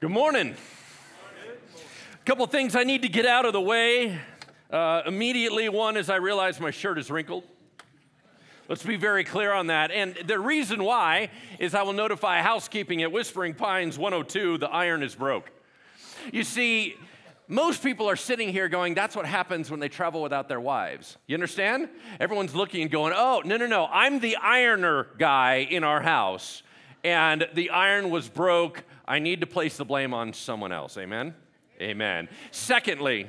Good morning. A couple things I need to get out of the way. Uh, immediately, one is I realize my shirt is wrinkled. Let's be very clear on that. And the reason why is I will notify housekeeping at Whispering Pines 102 the iron is broke. You see, most people are sitting here going, that's what happens when they travel without their wives. You understand? Everyone's looking and going, oh, no, no, no, I'm the ironer guy in our house, and the iron was broke. I need to place the blame on someone else. Amen? Amen. Secondly,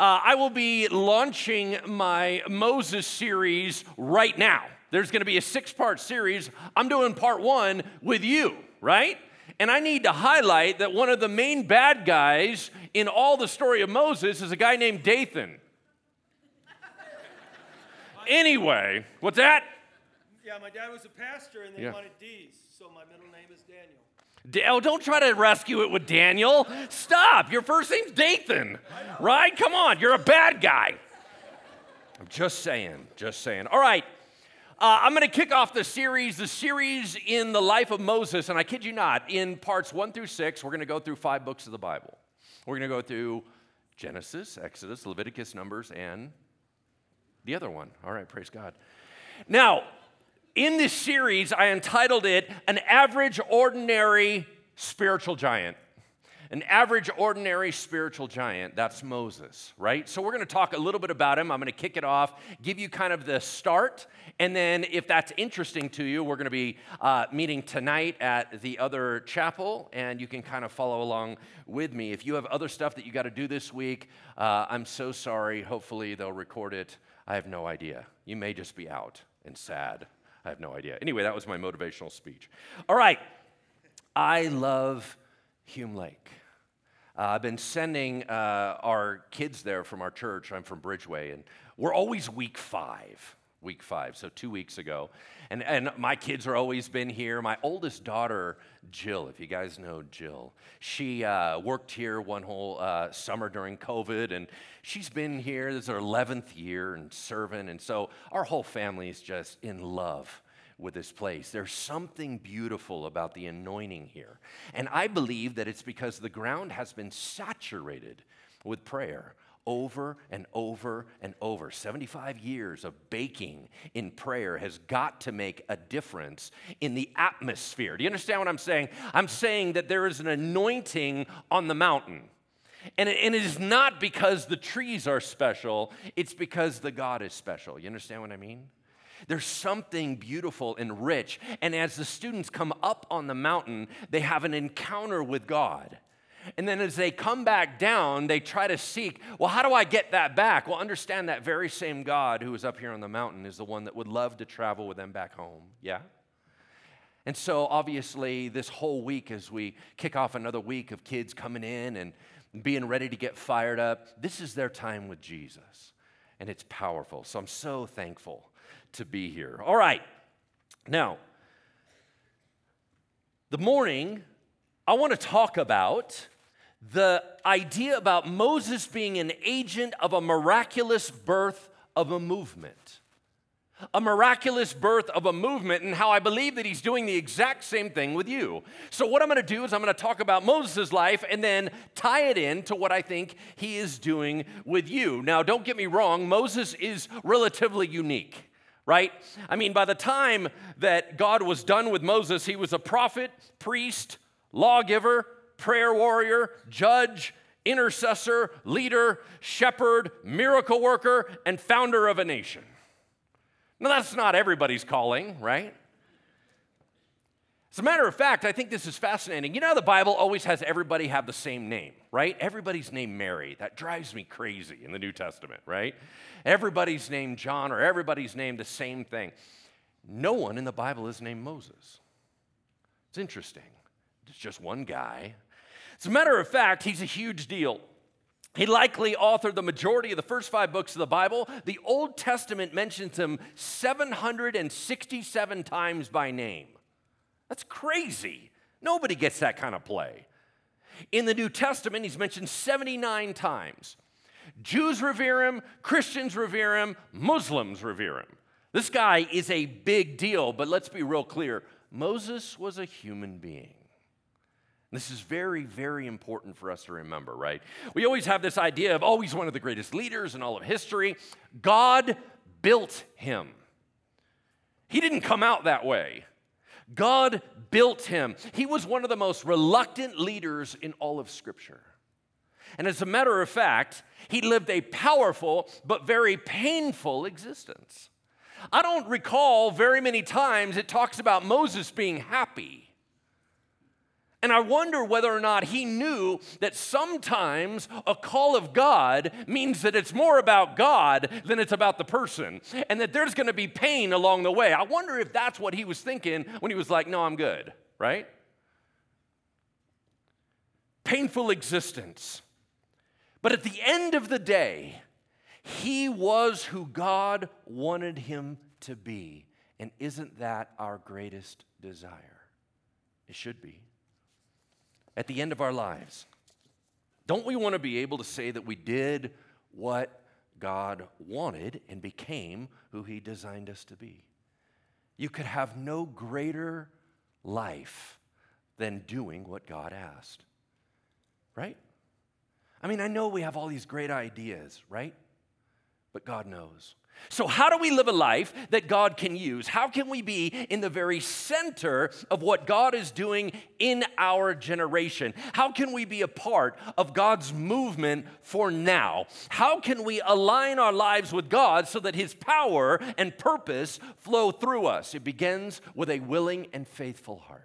uh, I will be launching my Moses series right now. There's going to be a six part series. I'm doing part one with you, right? And I need to highlight that one of the main bad guys in all the story of Moses is a guy named Dathan. anyway, what's that? Yeah, my dad was a pastor and they Yeah. wanted D's, so my middle name is Daniel. Oh, don't try to rescue it with Daniel. Stop. Your first name's Dathan, right? Come on, you're a bad guy. I'm just saying, just saying. All right, uh, I'm going to kick off the series, the series in the life of Moses, and I kid you not, in parts one through six, we're going to go through five books of the Bible. We're going to go through Genesis, Exodus, Leviticus, Numbers, and the other one. All right, praise God. Now, in this series, I entitled it An Average Ordinary Spiritual Giant. An average, ordinary spiritual giant, that's Moses, right? So, we're gonna talk a little bit about him. I'm gonna kick it off, give you kind of the start, and then if that's interesting to you, we're gonna be uh, meeting tonight at the other chapel, and you can kind of follow along with me. If you have other stuff that you gotta do this week, uh, I'm so sorry. Hopefully, they'll record it. I have no idea. You may just be out and sad. I have no idea. Anyway, that was my motivational speech. All right. I love Hume Lake. Uh, I've been sending uh, our kids there from our church. I'm from Bridgeway, and we're always week five. Week five, so two weeks ago. And, and my kids are always been here. My oldest daughter, Jill, if you guys know Jill, she uh, worked here one whole uh, summer during COVID, and she's been here. This is her 11th year and serving. And so our whole family is just in love with this place. There's something beautiful about the anointing here. And I believe that it's because the ground has been saturated with prayer over and over and over. 75 years of baking in prayer has got to make a difference in the atmosphere. Do you understand what I'm saying? I'm saying that there is an anointing on the mountain. And it, and it is not because the trees are special, it's because the God is special. You understand what I mean? There's something beautiful and rich. And as the students come up on the mountain, they have an encounter with God. And then as they come back down, they try to seek, well, how do I get that back? Well, understand that very same God who is up here on the mountain is the one that would love to travel with them back home. Yeah? And so, obviously, this whole week, as we kick off another week of kids coming in and being ready to get fired up, this is their time with Jesus. And it's powerful. So, I'm so thankful to be here. All right. Now, the morning, I want to talk about the idea about Moses being an agent of a miraculous birth of a movement. A miraculous birth of a movement, and how I believe that he's doing the exact same thing with you. So, what I'm gonna do is I'm gonna talk about Moses' life and then tie it in to what I think he is doing with you. Now, don't get me wrong, Moses is relatively unique right? I mean, by the time that God was done with Moses, he was a prophet, priest, lawgiver, prayer warrior, judge, intercessor, leader, shepherd, miracle worker, and founder of a nation. Now, that's not everybody's calling, right? As a matter of fact, I think this is fascinating. You know, the Bible always has everybody have the same name, right? Everybody's named Mary. That drives me crazy in the New Testament, right? Everybody's named John or everybody's named the same thing. No one in the Bible is named Moses. It's interesting. It's just one guy. As a matter of fact, he's a huge deal. He likely authored the majority of the first five books of the Bible. The Old Testament mentions him 767 times by name. That's crazy. Nobody gets that kind of play. In the New Testament, he's mentioned 79 times. Jews revere him, Christians revere him, Muslims revere him. This guy is a big deal, but let's be real clear Moses was a human being. This is very, very important for us to remember, right? We always have this idea of, he's one of the greatest leaders in all of history. God built him. He didn't come out that way. God built him. He was one of the most reluctant leaders in all of Scripture. And as a matter of fact, he lived a powerful but very painful existence. I don't recall very many times it talks about Moses being happy. And I wonder whether or not he knew that sometimes a call of God means that it's more about God than it's about the person, and that there's gonna be pain along the way. I wonder if that's what he was thinking when he was like, No, I'm good, right? Painful existence. But at the end of the day, he was who God wanted him to be. And isn't that our greatest desire? It should be at the end of our lives, don't we want to be able to say that we did what God wanted and became who He designed us to be? You could have no greater life than doing what God asked, right? I mean, I know we have all these great ideas, right? But God knows. So, how do we live a life that God can use? How can we be in the very center of what God is doing in our generation? How can we be a part of God's movement for now? How can we align our lives with God so that His power and purpose flow through us? It begins with a willing and faithful heart.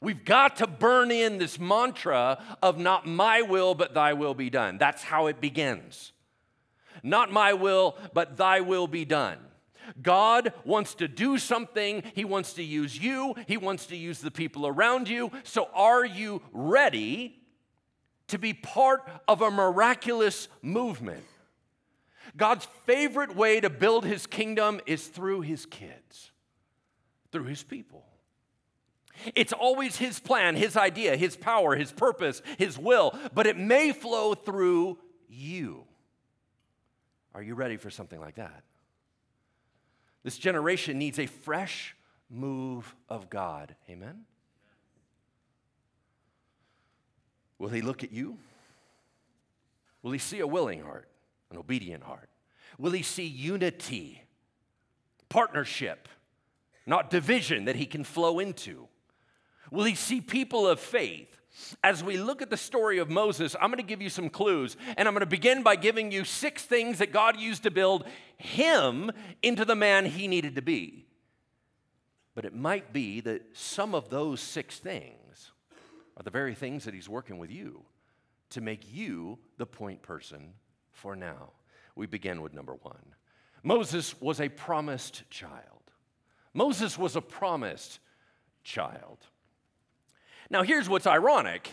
We've got to burn in this mantra of not my will, but thy will be done. That's how it begins. Not my will, but thy will be done. God wants to do something. He wants to use you. He wants to use the people around you. So, are you ready to be part of a miraculous movement? God's favorite way to build his kingdom is through his kids, through his people. It's always his plan, his idea, his power, his purpose, his will, but it may flow through you. Are you ready for something like that? This generation needs a fresh move of God. Amen? Will He look at you? Will He see a willing heart, an obedient heart? Will He see unity, partnership, not division that He can flow into? Will He see people of faith? As we look at the story of Moses, I'm going to give you some clues, and I'm going to begin by giving you six things that God used to build him into the man he needed to be. But it might be that some of those six things are the very things that he's working with you to make you the point person for now. We begin with number one Moses was a promised child. Moses was a promised child. Now, here's what's ironic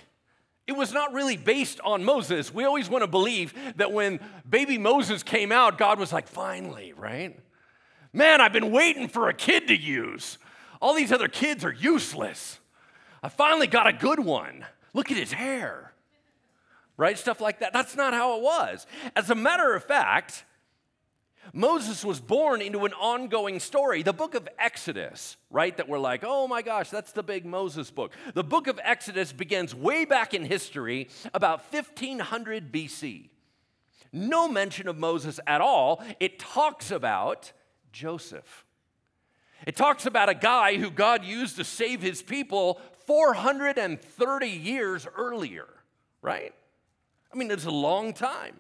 it was not really based on Moses. We always want to believe that when baby Moses came out, God was like, finally, right? Man, I've been waiting for a kid to use. All these other kids are useless. I finally got a good one. Look at his hair, right? Stuff like that. That's not how it was. As a matter of fact, Moses was born into an ongoing story. The book of Exodus, right? That we're like, oh my gosh, that's the big Moses book. The book of Exodus begins way back in history, about 1500 BC. No mention of Moses at all. It talks about Joseph. It talks about a guy who God used to save his people 430 years earlier, right? I mean, it's a long time.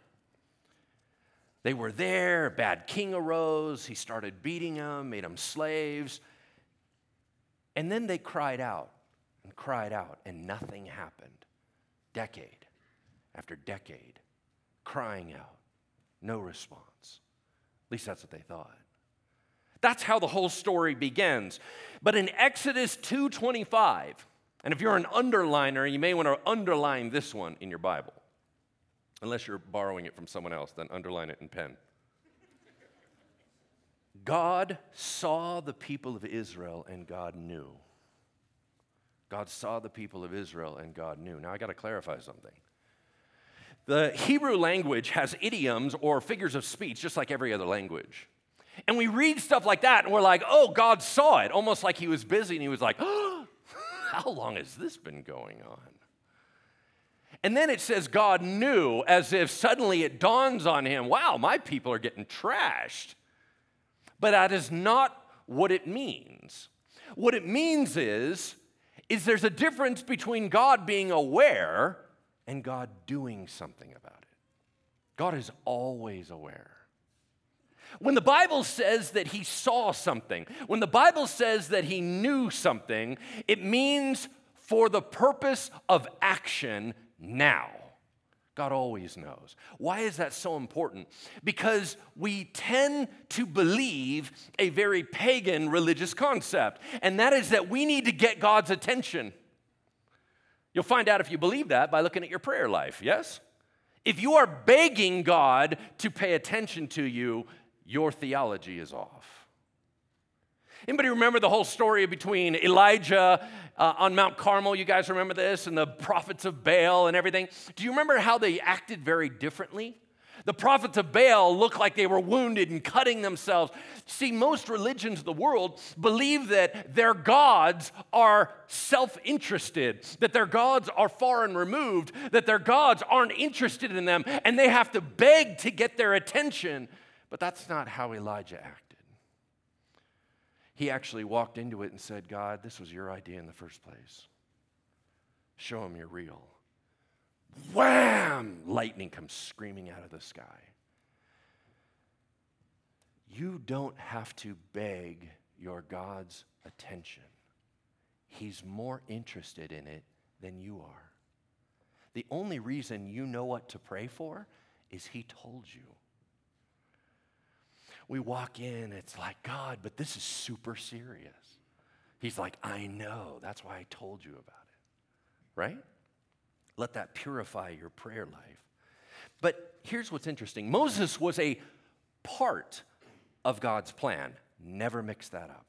They were there, a bad king arose, he started beating them, made them slaves. And then they cried out and cried out, and nothing happened. Decade after decade, crying out, no response. At least that's what they thought. That's how the whole story begins. But in Exodus 2:25, and if you're an underliner, you may want to underline this one in your Bible. Unless you're borrowing it from someone else, then underline it in pen. God saw the people of Israel and God knew. God saw the people of Israel and God knew. Now I got to clarify something. The Hebrew language has idioms or figures of speech just like every other language. And we read stuff like that and we're like, oh, God saw it, almost like he was busy and he was like, oh, how long has this been going on? And then it says God knew as if suddenly it dawns on him wow, my people are getting trashed. But that is not what it means. What it means is, is there's a difference between God being aware and God doing something about it. God is always aware. When the Bible says that he saw something, when the Bible says that he knew something, it means for the purpose of action now. God always knows. Why is that so important? Because we tend to believe a very pagan religious concept, and that is that we need to get God's attention. You'll find out if you believe that by looking at your prayer life, yes? If you are begging God to pay attention to you, your theology is off. Anybody remember the whole story between Elijah uh, on Mount Carmel? You guys remember this? And the prophets of Baal and everything? Do you remember how they acted very differently? The prophets of Baal looked like they were wounded and cutting themselves. See, most religions of the world believe that their gods are self interested, that their gods are far and removed, that their gods aren't interested in them, and they have to beg to get their attention. But that's not how Elijah acted. He actually walked into it and said, God, this was your idea in the first place. Show him you're real. Wham! Lightning comes screaming out of the sky. You don't have to beg your God's attention. He's more interested in it than you are. The only reason you know what to pray for is He told you we walk in, it's like, God, but this is super serious. He's like, I know. That's why I told you about it. Right? Let that purify your prayer life. But here's what's interesting Moses was a part of God's plan. Never mix that up.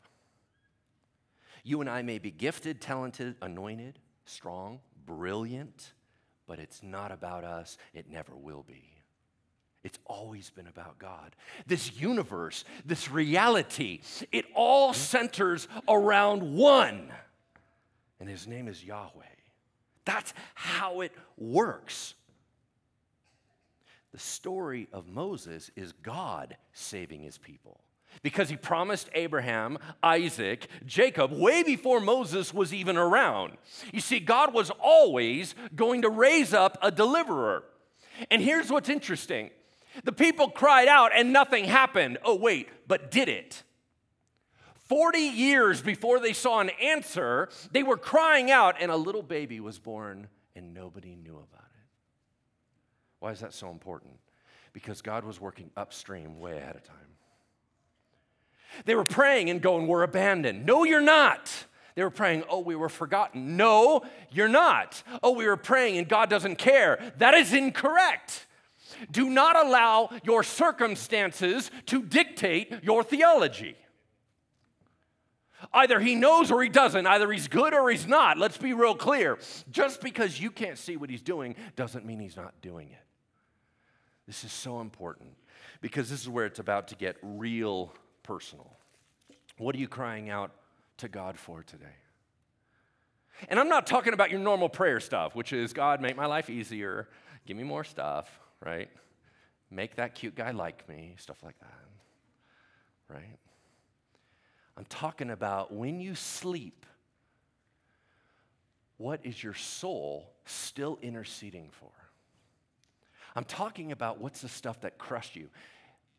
You and I may be gifted, talented, anointed, strong, brilliant, but it's not about us. It never will be. It's always been about God. This universe, this reality, it all centers around one, and his name is Yahweh. That's how it works. The story of Moses is God saving his people because he promised Abraham, Isaac, Jacob way before Moses was even around. You see, God was always going to raise up a deliverer. And here's what's interesting the people cried out and nothing happened. Oh, wait, but did it? 40 years before they saw an answer, they were crying out, and a little baby was born, and nobody knew about it. Why is that so important? Because God was working upstream way ahead of time. They were praying and going, We're abandoned. No, you're not. They were praying, Oh, we were forgotten. No, you're not. Oh, we were praying and God doesn't care. That is incorrect. Do not allow your circumstances to dictate your theology. Either he knows or he doesn't. Either he's good or he's not. Let's be real clear. Just because you can't see what he's doing doesn't mean he's not doing it. This is so important because this is where it's about to get real personal. What are you crying out to God for today? And I'm not talking about your normal prayer stuff, which is God, make my life easier, give me more stuff right? Make that cute guy like me, stuff like that, right? I'm talking about when you sleep, what is your soul still interceding for? I'm talking about what's the stuff that crushed you.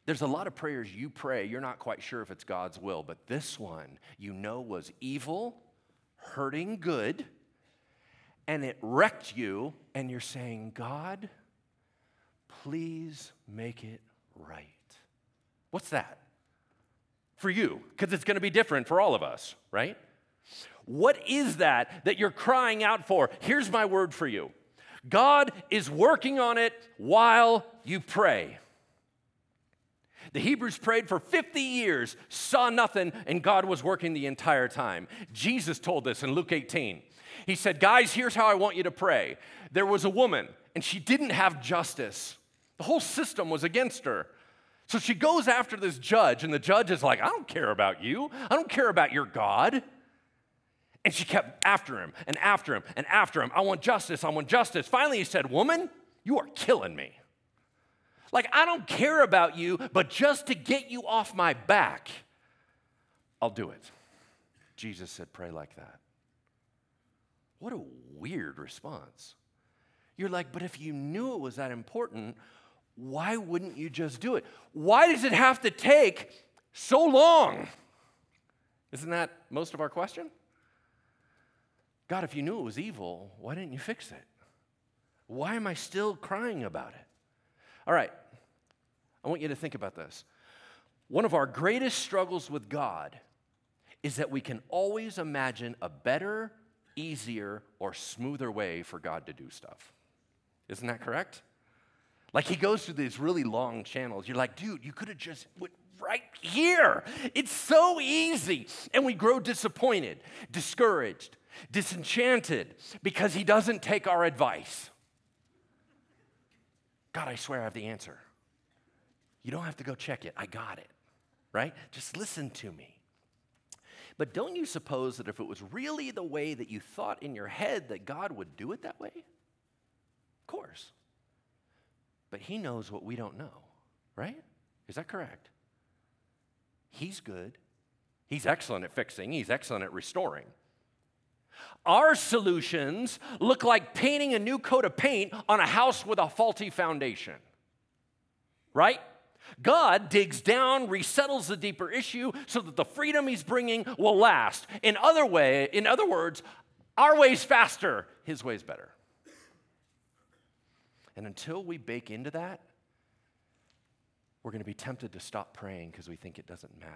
There's a lot of prayers you pray, you're not quite sure if it's God's will, but this one you know was evil, hurting good, and it wrecked you, and you're saying, God, please make it right. What's that? For you, because it's going to be different for all of us, right? What is that that you're crying out for? Here's my word for you God is working on it while you pray. The Hebrews prayed for 50 years, saw nothing, and God was working the entire time. Jesus told this in Luke 18. He said, Guys, here's how I want you to pray. There was a woman, and she didn't have justice. The whole system was against her. So she goes after this judge, and the judge is like, I don't care about you. I don't care about your God. And she kept after him and after him and after him. I want justice, I want justice. Finally, he said, Woman, you are killing me. Like, I don't care about you, but just to get you off my back, I'll do it. Jesus said, Pray like that. What a weird response. You're like, but if you knew it was that important, why wouldn't you just do it? Why does it have to take so long? Isn't that most of our question? God, if you knew it was evil, why didn't you fix it? Why am I still crying about it? All right, I want you to think about this. One of our greatest struggles with God is that we can always imagine a better, easier, or smoother way for God to do stuff. Isn't that correct? Like he goes through these really long channels. You're like, dude, you could have just went right here. It's so easy. And we grow disappointed, discouraged, disenchanted because he doesn't take our advice. God, I swear I have the answer. You don't have to go check it. I got it, right? Just listen to me. But don't you suppose that if it was really the way that you thought in your head that God would do it that way? Of course. But He knows what we don't know, right? Is that correct? He's good. He's excellent at fixing, He's excellent at restoring. Our solutions look like painting a new coat of paint on a house with a faulty foundation, right? God digs down, resettles the deeper issue so that the freedom he's bringing will last. In other way, in other words, our way's faster, his way's better. And until we bake into that, we're going to be tempted to stop praying because we think it doesn't matter.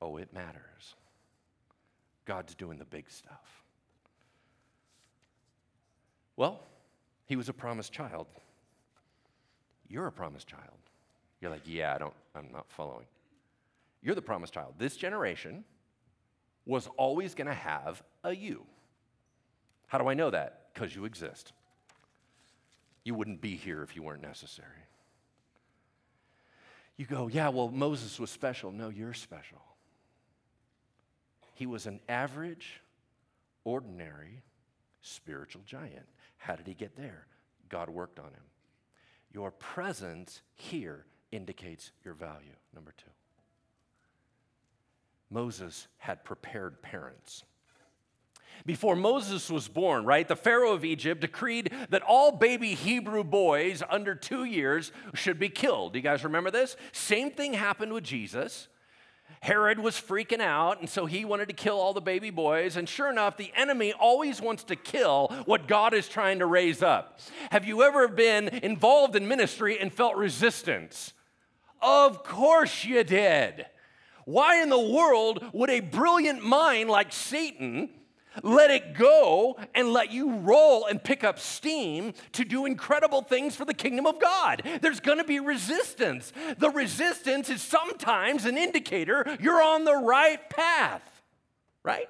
Oh, it matters. God's doing the big stuff. Well, he was a promised child. You're a promised child. You're like, yeah, I don't, I'm not following. You're the promised child. This generation was always going to have a you. How do I know that? Because you exist. You wouldn't be here if you weren't necessary. You go, yeah, well, Moses was special. No, you're special. He was an average, ordinary, spiritual giant. How did he get there? God worked on him. Your presence here indicates your value. Number two. Moses had prepared parents. Before Moses was born, right, the Pharaoh of Egypt decreed that all baby Hebrew boys under two years should be killed. Do you guys remember this? Same thing happened with Jesus. Herod was freaking out, and so he wanted to kill all the baby boys. And sure enough, the enemy always wants to kill what God is trying to raise up. Have you ever been involved in ministry and felt resistance? Of course you did. Why in the world would a brilliant mind like Satan? Let it go and let you roll and pick up steam to do incredible things for the kingdom of God. There's going to be resistance. The resistance is sometimes an indicator you're on the right path, right?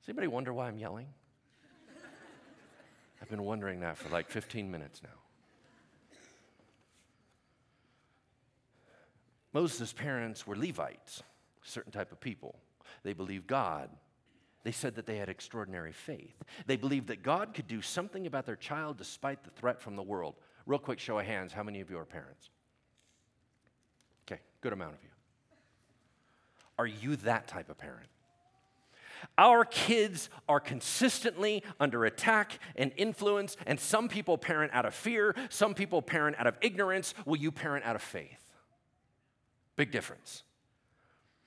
Does anybody wonder why I'm yelling? I've been wondering that for like 15 minutes now. Moses' parents were Levites, certain type of people. They believed God they said that they had extraordinary faith. They believed that God could do something about their child despite the threat from the world. Real quick show of hands how many of you are parents? Okay, good amount of you. Are you that type of parent? Our kids are consistently under attack and influence, and some people parent out of fear, some people parent out of ignorance. Will you parent out of faith? Big difference.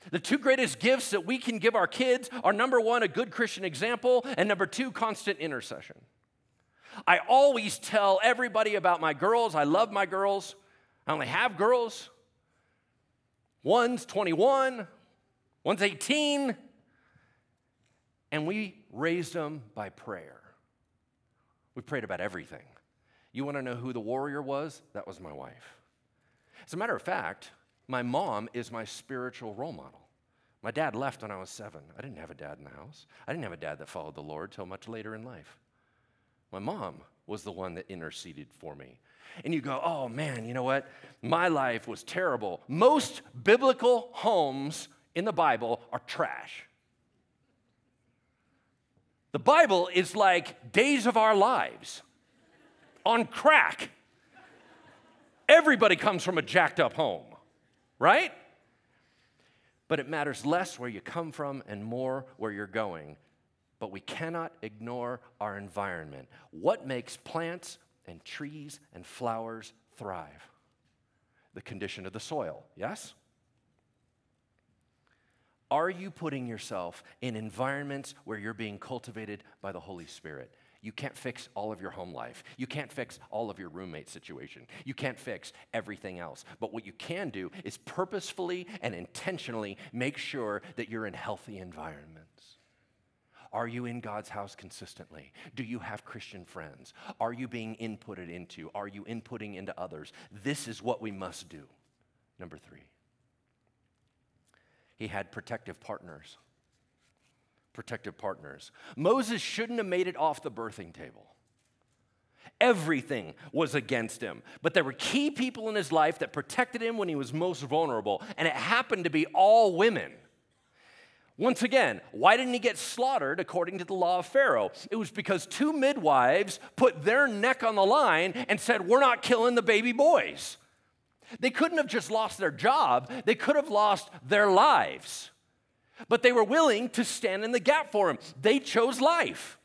The two greatest gifts that we can give our kids are number one, a good Christian example, and number two, constant intercession. I always tell everybody about my girls. I love my girls. I only have girls. One's 21, one's 18, and we raised them by prayer. We prayed about everything. You want to know who the warrior was? That was my wife. As a matter of fact, my mom is my spiritual role model. My dad left when I was seven. I didn't have a dad in the house. I didn't have a dad that followed the Lord till much later in life. My mom was the one that interceded for me. And you go, oh man, you know what? My life was terrible. Most biblical homes in the Bible are trash. The Bible is like days of our lives on crack. Everybody comes from a jacked up home, right? But it matters less where you come from and more where you're going. But we cannot ignore our environment. What makes plants and trees and flowers thrive? The condition of the soil, yes? Are you putting yourself in environments where you're being cultivated by the Holy Spirit? You can't fix all of your home life. You can't fix all of your roommate situation. You can't fix everything else. But what you can do is purposefully and intentionally make sure that you're in healthy environments. Are you in God's house consistently? Do you have Christian friends? Are you being inputted into? Are you inputting into others? This is what we must do. Number three, he had protective partners protective partners. Moses shouldn't have made it off the birthing table. Everything was against him. But there were key people in his life that protected him when he was most vulnerable, and it happened to be all women. Once again, why didn't he get slaughtered according to the law of Pharaoh? It was because two midwives put their neck on the line and said, We're not killing the baby boys. They couldn't have just lost their job, they could have lost their lives but they were willing to stand in the gap for him. They chose life.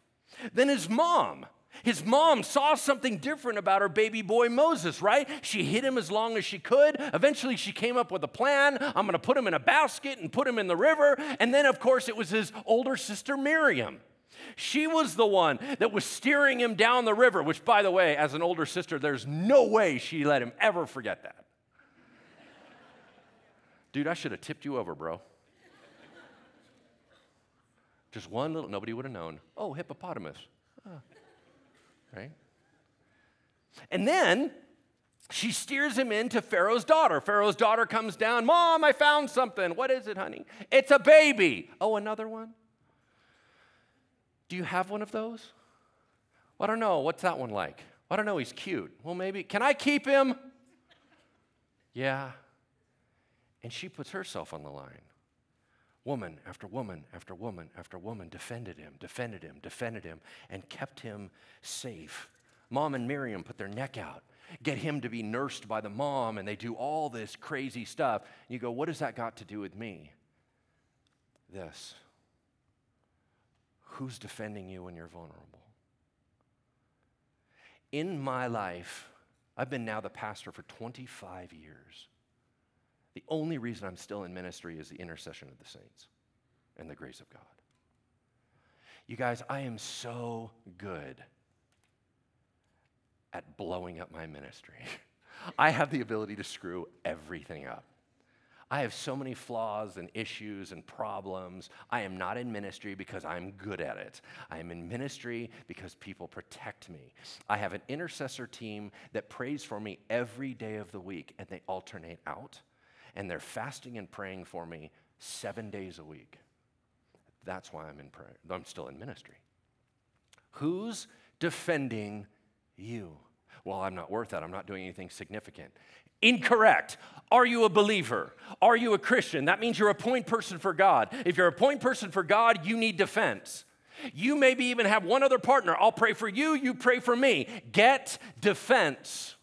Then his mom, his mom saw something different about her baby boy Moses, right? She hid him as long as she could. Eventually, she came up with a plan. I'm gonna put him in a basket and put him in the river. And then, of course, it was his older sister Miriam. She was the one that was steering him down the river, which, by the way, as an older sister, there's no way she let him ever forget that. Dude, I should have tipped you over, bro. Just one little, nobody would have known. Oh, hippopotamus. Oh. Right? And then she steers him into Pharaoh's daughter. Pharaoh's daughter comes down. Mom, I found something. What is it, honey? It's a baby. Oh, another one? Do you have one of those? Well, I don't know. What's that one like? I don't know. He's cute. Well, maybe. Can I keep him? Yeah. And she puts herself on the line. Woman after woman after woman after woman defended him, defended him, defended him, and kept him safe. Mom and Miriam put their neck out, get him to be nursed by the mom, and they do all this crazy stuff. You go, what does that got to do with me? This. Who's defending you when you're vulnerable? In my life, I've been now the pastor for 25 years. The only reason I'm still in ministry is the intercession of the saints and the grace of God. You guys, I am so good at blowing up my ministry. I have the ability to screw everything up. I have so many flaws and issues and problems. I am not in ministry because I'm good at it. I am in ministry because people protect me. I have an intercessor team that prays for me every day of the week, and they alternate out and they're fasting and praying for me seven days a week. That's why I'm in prayer. I'm still in ministry. Who's defending you? Well, I'm not worth that. I'm not doing anything significant. Incorrect. Are you a believer? Are you a Christian? That means you're a point person for God. If you're a point person for God, you need defense. You maybe even have one other partner. I'll pray for you, you pray for me. Get defense.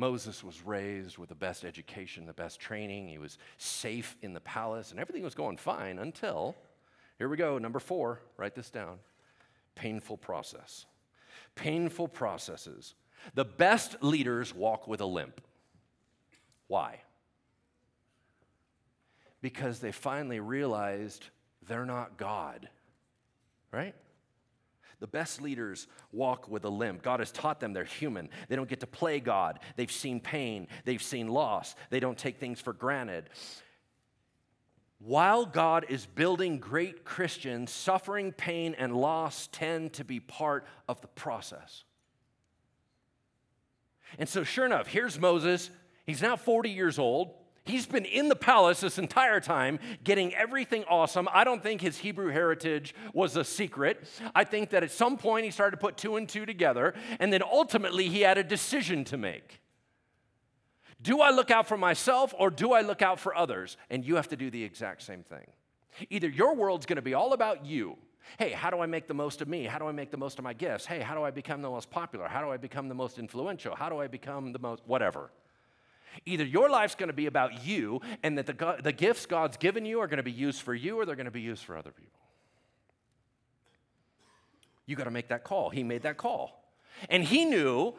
Moses was raised with the best education, the best training. He was safe in the palace, and everything was going fine until, here we go, number four, write this down painful process. Painful processes. The best leaders walk with a limp. Why? Because they finally realized they're not God, right? The best leaders walk with a limp. God has taught them they're human. They don't get to play God. They've seen pain, they've seen loss, they don't take things for granted. While God is building great Christians, suffering, pain, and loss tend to be part of the process. And so, sure enough, here's Moses. He's now 40 years old. He's been in the palace this entire time, getting everything awesome. I don't think his Hebrew heritage was a secret. I think that at some point he started to put two and two together, and then ultimately he had a decision to make. Do I look out for myself or do I look out for others? And you have to do the exact same thing. Either your world's to be all about you. Hey, how do I make the most of me? How do I make the most of my gifts? Hey, how do I become the most popular? How do I become the most influential? How do I become the most whatever? Either your life's going to be about you and that the, the gifts God's given you are going to be used for you or they're going to be used for other people. You got to make that call. He made that call. And he knew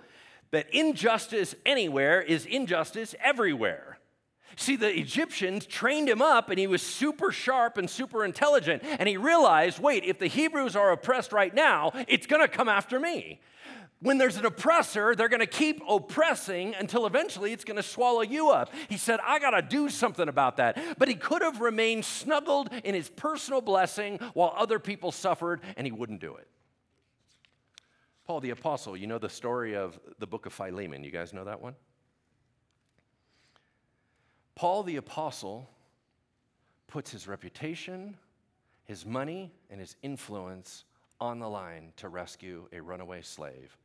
that injustice anywhere is injustice everywhere. See, the Egyptians trained him up and he was super sharp and super intelligent. And he realized wait, if the Hebrews are oppressed right now, it's going to come after me. When there's an oppressor, they're going to keep oppressing until eventually it's going to swallow you up. He said, I got to do something about that. But he could have remained snuggled in his personal blessing while other people suffered, and he wouldn't do it. Paul the Apostle, you know the story of the book of Philemon. You guys know that one? Paul the Apostle puts his reputation, his money, and his influence on the line to rescue a runaway slave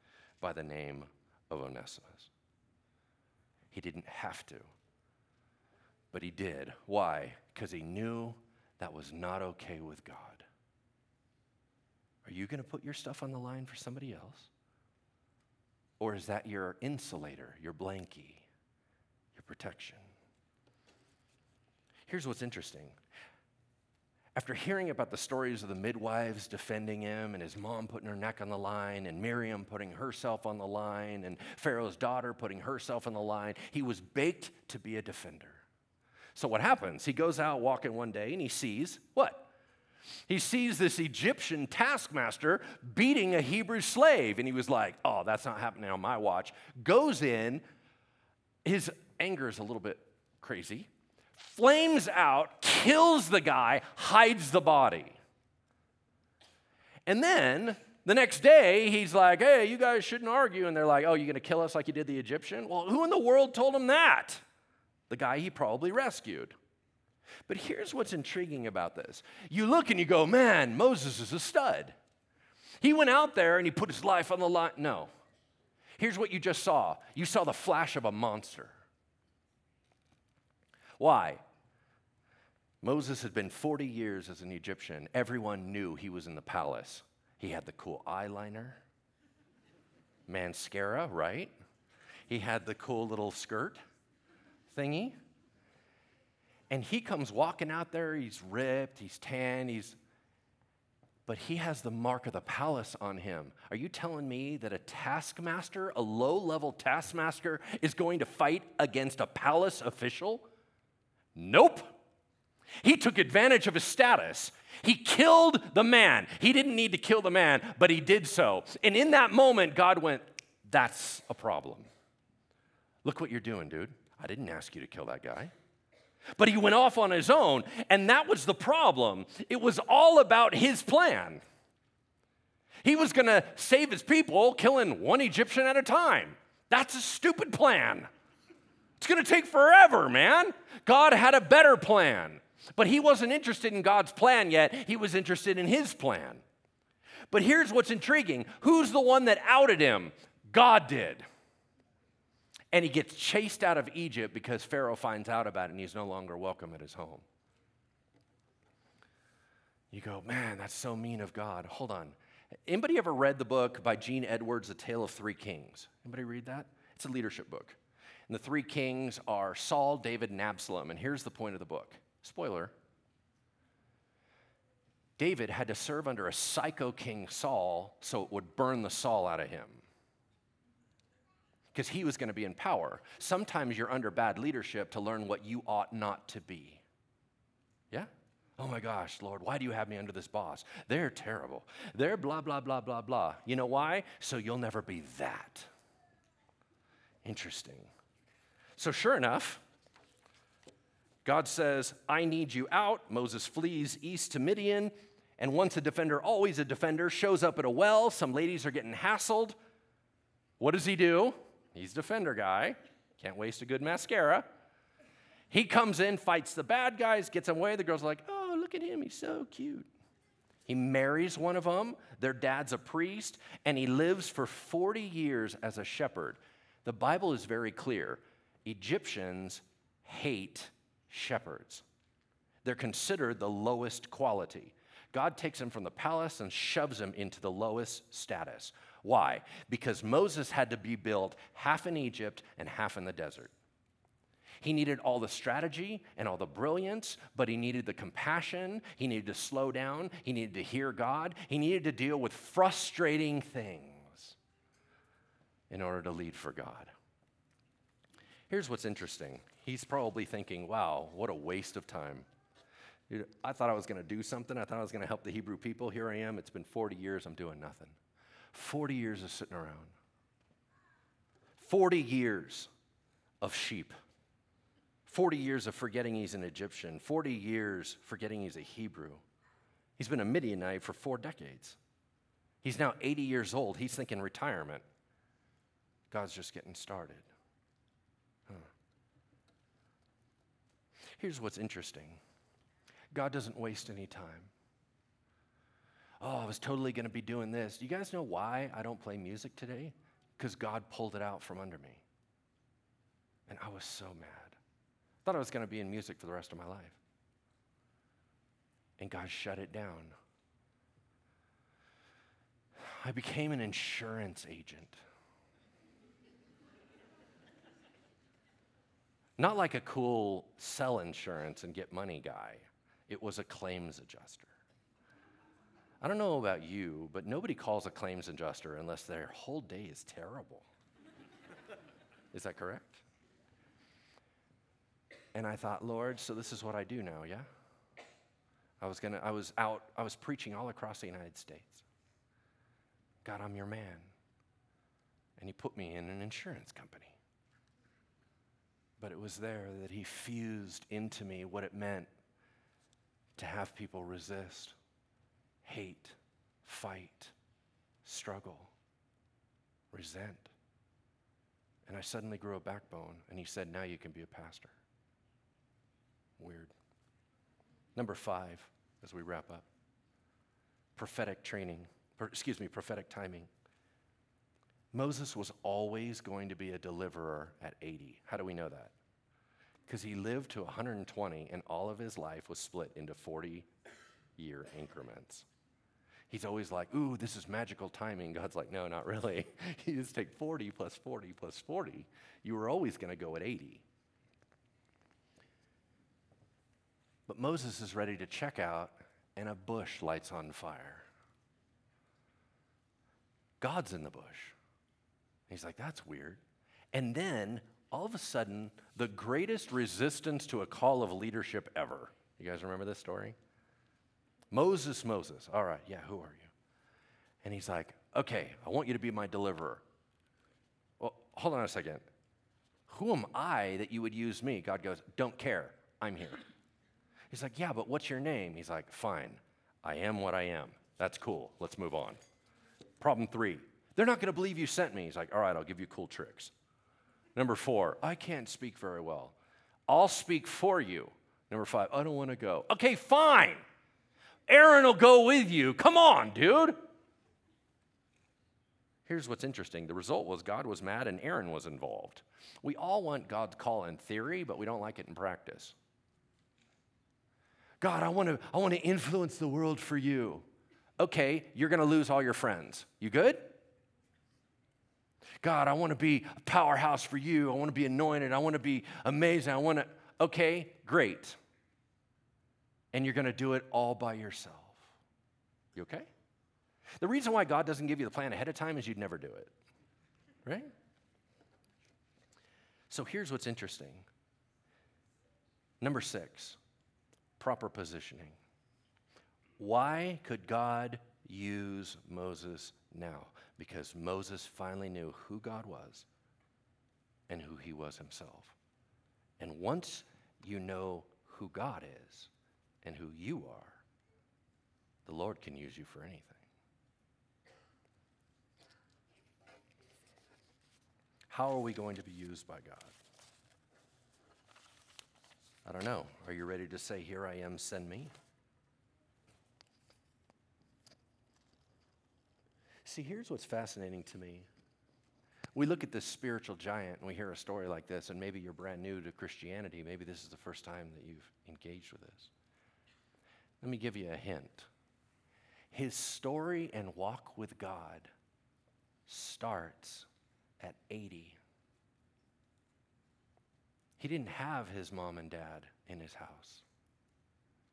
by the name of Onesimus. He didn't have to, but he did. Why? Because he knew that was not okay with God. Are you going to put your stuff on the line for somebody else? Or is that your insulator, your blankie, your protection? Here's what's interesting. After hearing about the stories of the midwives defending him and his mom putting her neck on the line and Miriam putting herself on the line and Pharaoh's daughter putting herself on the line, he was baked to be a defender. So what happens? He goes out walking one day and he sees what? He sees this Egyptian taskmaster beating a Hebrew slave, and he was like, Oh, that's not happening on my watch. Goes in, his anger is a little bit crazy flames out, kills the guy, hides the body. And then the next day, he's like, hey, you guys shouldn't argue. And they're like, oh, you're going to kill us like you did the Egyptian? Well, who in the world told him that? The guy he probably rescued. But here's what's intriguing about this you look and you go, man, Moses is a stud. He went out there and he put his life on the line. No. Here's what you just saw you saw the flash of a monster. Why? Moses had been 40 years as an Egyptian. Everyone knew he was in the palace. He had the cool eyeliner, mascara, right? He had the cool little skirt thingy. And he comes walking out there. He's ripped, he's tan, he's but he has the mark of the palace on him. Are you telling me that a taskmaster, a low level taskmaster, is going to fight against a palace official? Nope. He took advantage of his status. He killed the man. He didn't need to kill the man, but he did so. And in that moment, God went, That's a problem. Look what you're doing, dude. I didn't ask you to kill that guy. But he went off on his own, and that was the problem. It was all about his plan. He was gonna save his people, killing one Egyptian at a time. That's a stupid plan. It's going to take forever, man. God had a better plan. But he wasn't interested in God's plan yet, he was interested in his plan. But here's what's intriguing who's the one that outed him? God did. And he gets chased out of Egypt because Pharaoh finds out about it and he's no longer welcome at his home. You go, man, that's so mean of God. Hold on. Anybody ever read the book by Gene Edwards, The Tale of Three Kings? Anybody read that? It's a leadership book. And the three kings are Saul, David, and Absalom. And here's the point of the book spoiler David had to serve under a psycho king Saul so it would burn the Saul out of him. Because he was going to be in power. Sometimes you're under bad leadership to learn what you ought not to be. Yeah? Oh my gosh, Lord, why do you have me under this boss? They're terrible. They're blah, blah, blah, blah, blah. You know why? So you'll never be that. Interesting. So, sure enough, God says, I need you out. Moses flees east to Midian. And once a defender, always a defender, shows up at a well. Some ladies are getting hassled. What does he do? He's defender guy. Can't waste a good mascara. He comes in, fights the bad guys, gets away. The girl's are like, oh, look at him. He's so cute. He marries one of them. Their dad's a priest, and he lives for 40 years as a shepherd. The Bible is very clear. Egyptians hate shepherds. They're considered the lowest quality. God takes them from the palace and shoves them into the lowest status. Why? Because Moses had to be built half in Egypt and half in the desert. He needed all the strategy and all the brilliance, but he needed the compassion. He needed to slow down. He needed to hear God. He needed to deal with frustrating things in order to lead for God. Here's what's interesting. He's probably thinking, wow, what a waste of time. I thought I was going to do something. I thought I was going to help the Hebrew people. Here I am. It's been 40 years. I'm doing nothing. 40 years of sitting around. 40 years of sheep. 40 years of forgetting he's an Egyptian. 40 years forgetting he's a Hebrew. He's been a Midianite for four decades. He's now 80 years old. He's thinking retirement. God's just getting started. Here's what's interesting God doesn't waste any time. Oh, I was totally going to be doing this. Do you guys know why I don't play music today? Because God pulled it out from under me. And I was so mad. Thought I was going to be in music for the rest of my life. And God shut it down. I became an insurance agent. Not like a cool sell insurance and get money guy, it was a claims adjuster. I don't know about you, but nobody calls a claims adjuster unless their whole day is terrible. is that correct? And I thought, Lord, so this is what I do now, yeah? I was gonna, I was out, I was preaching all across the United States. God, I'm your man. And he put me in an insurance company. But it was there that he fused into me what it meant to have people resist, hate, fight, struggle, resent. And I suddenly grew a backbone, and he said, Now you can be a pastor. Weird. Number five, as we wrap up prophetic training, excuse me, prophetic timing. Moses was always going to be a deliverer at 80. How do we know that? Because he lived to 120 and all of his life was split into 40 year increments. He's always like, ooh, this is magical timing. God's like, no, not really. you just take 40 plus 40 plus 40. You were always going to go at 80. But Moses is ready to check out, and a bush lights on fire. God's in the bush. He's like, that's weird. And then all of a sudden, the greatest resistance to a call of leadership ever. You guys remember this story? Moses, Moses. All right, yeah, who are you? And he's like, okay, I want you to be my deliverer. Well, hold on a second. Who am I that you would use me? God goes, don't care. I'm here. He's like, yeah, but what's your name? He's like, fine. I am what I am. That's cool. Let's move on. Problem three, they're not going to believe you sent me. He's like, all right, I'll give you cool tricks. Number four, I can't speak very well. I'll speak for you. Number five, I don't want to go. Okay, fine. Aaron will go with you. Come on, dude. Here's what's interesting the result was God was mad and Aaron was involved. We all want God's call in theory, but we don't like it in practice. God, I want to I want to influence the world for you. Okay, you're going to lose all your friends. You good? God, I want to be a powerhouse for you. I want to be anointed. I want to be amazing. I want to, okay, great. And you're going to do it all by yourself. You okay? The reason why God doesn't give you the plan ahead of time is you'd never do it, right? So here's what's interesting. Number six, proper positioning. Why could God use Moses now? because Moses finally knew who God was and who he was himself. And once you know who God is and who you are, the Lord can use you for anything. How are we going to be used by God? I don't know. Are you ready to say, Here I am, send me? See, here's what's fascinating to me. We look at this spiritual giant and we hear a story like this, and maybe you're brand new to Christianity. Maybe this is the first time that you've engaged with this. Let me give you a hint. His story and walk with God starts at 80. He didn't have his mom and dad in his house.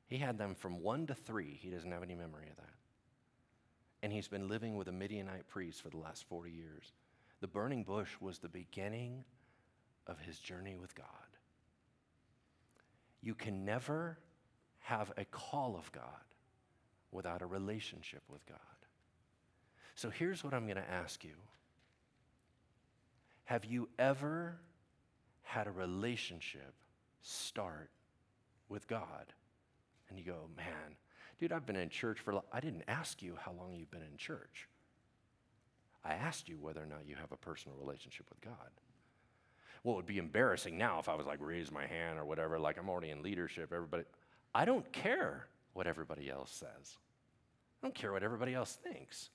He had them from one to three. He doesn't have any memory of that. And he's been living with a Midianite priest for the last 40 years. The burning bush was the beginning of his journey with God. You can never have a call of God without a relationship with God. So here's what I'm going to ask you Have you ever had a relationship start with God? And you go, man, dude, I've been in church for, I didn't ask you how long you've been in church. I asked you whether or not you have a personal relationship with God. Well, it would be embarrassing now if I was like, raise my hand or whatever, like I'm already in leadership, everybody. I don't care what everybody else says. I don't care what everybody else thinks.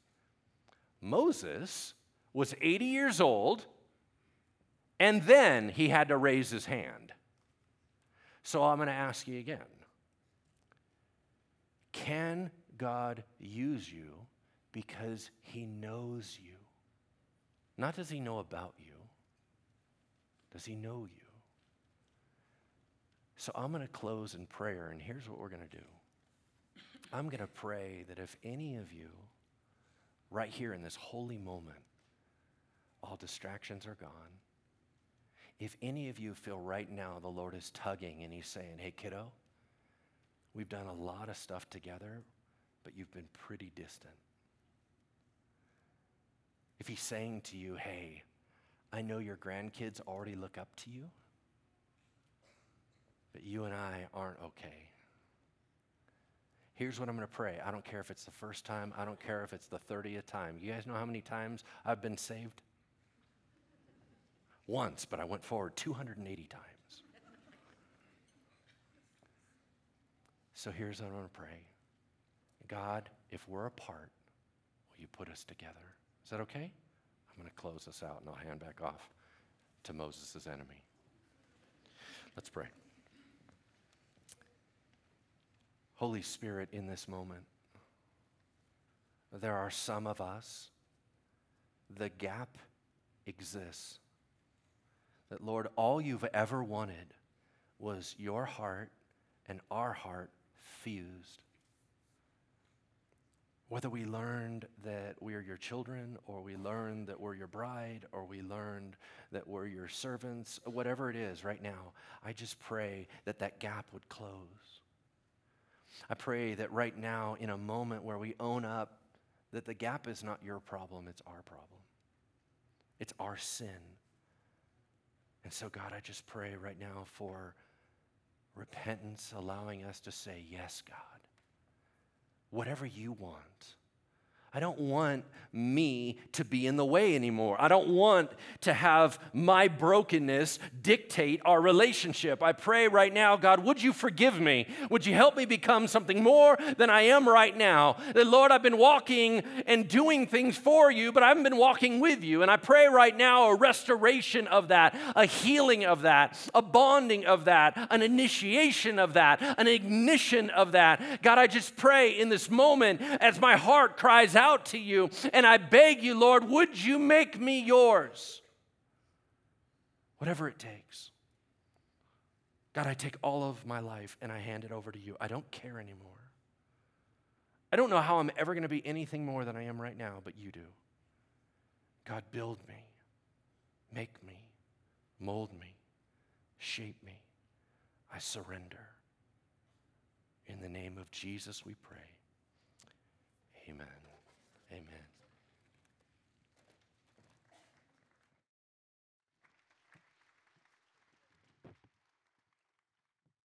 Moses was 80 years old, and then he had to raise his hand. So I'm going to ask you again Can God use you because he knows you? Not does he know about you, does he know you? So I'm going to close in prayer, and here's what we're going to do. I'm going to pray that if any of you, right here in this holy moment, all distractions are gone. If any of you feel right now the Lord is tugging and He's saying, Hey, kiddo, we've done a lot of stuff together, but you've been pretty distant. If He's saying to you, Hey, I know your grandkids already look up to you, but you and I aren't okay. Here's what I'm going to pray. I don't care if it's the first time, I don't care if it's the 30th time. You guys know how many times I've been saved? Once, but I went forward 280 times. So here's what I'm going to pray God, if we're apart, will you put us together? Is that okay? I'm going to close this out and I'll hand back off to Moses' enemy. Let's pray. Holy Spirit, in this moment, there are some of us, the gap exists. That, Lord, all you've ever wanted was your heart and our heart fused. Whether we learned that we are your children, or we learned that we're your bride, or we learned that we're your servants, whatever it is right now, I just pray that that gap would close. I pray that right now, in a moment where we own up that the gap is not your problem, it's our problem. It's our sin. And so, God, I just pray right now for repentance, allowing us to say, Yes, God, whatever you want. I don't want me to be in the way anymore. I don't want to have my brokenness dictate our relationship. I pray right now, God, would you forgive me? Would you help me become something more than I am right now? That, Lord, I've been walking and doing things for you, but I haven't been walking with you. And I pray right now a restoration of that, a healing of that, a bonding of that, an initiation of that, an ignition of that. God, I just pray in this moment as my heart cries out to you. And I beg you, Lord, would you make me yours? Whatever it takes. God, I take all of my life and I hand it over to you. I don't care anymore. I don't know how I'm ever going to be anything more than I am right now, but you do. God, build me, make me, mold me, shape me. I surrender. In the name of Jesus, we pray. Amen. Amen.